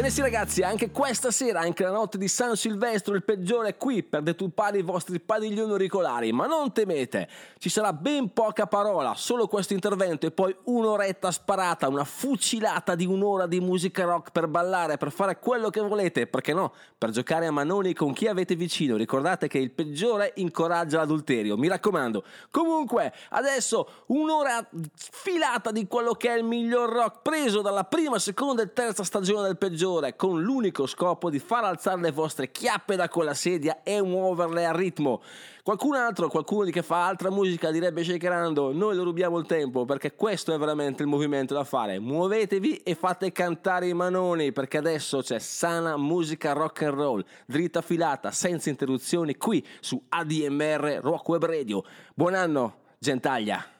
Ebbene sì ragazzi, anche questa sera, anche la notte di San Silvestro, il peggiore è qui per deturpare i vostri padiglioni auricolari, ma non temete, ci sarà ben poca parola, solo questo intervento e poi un'oretta sparata, una fucilata di un'ora di musica rock per ballare, per fare quello che volete, perché no, per giocare a manoni con chi avete vicino, ricordate che il peggiore incoraggia l'adulterio, mi raccomando. Comunque, adesso un'ora filata di quello che è il miglior rock preso dalla prima, seconda e terza stagione del peggiore, con l'unico scopo di far alzare le vostre chiappe da quella sedia e muoverle al ritmo. Qualcun altro, qualcuno che fa altra musica direbbe shakerando, noi lo rubiamo il tempo perché questo è veramente il movimento da fare. Muovetevi e fate cantare i manoni perché adesso c'è sana musica rock and roll, dritta filata, senza interruzioni qui su ADMR Rock Web Radio. Buon anno, gentaglia!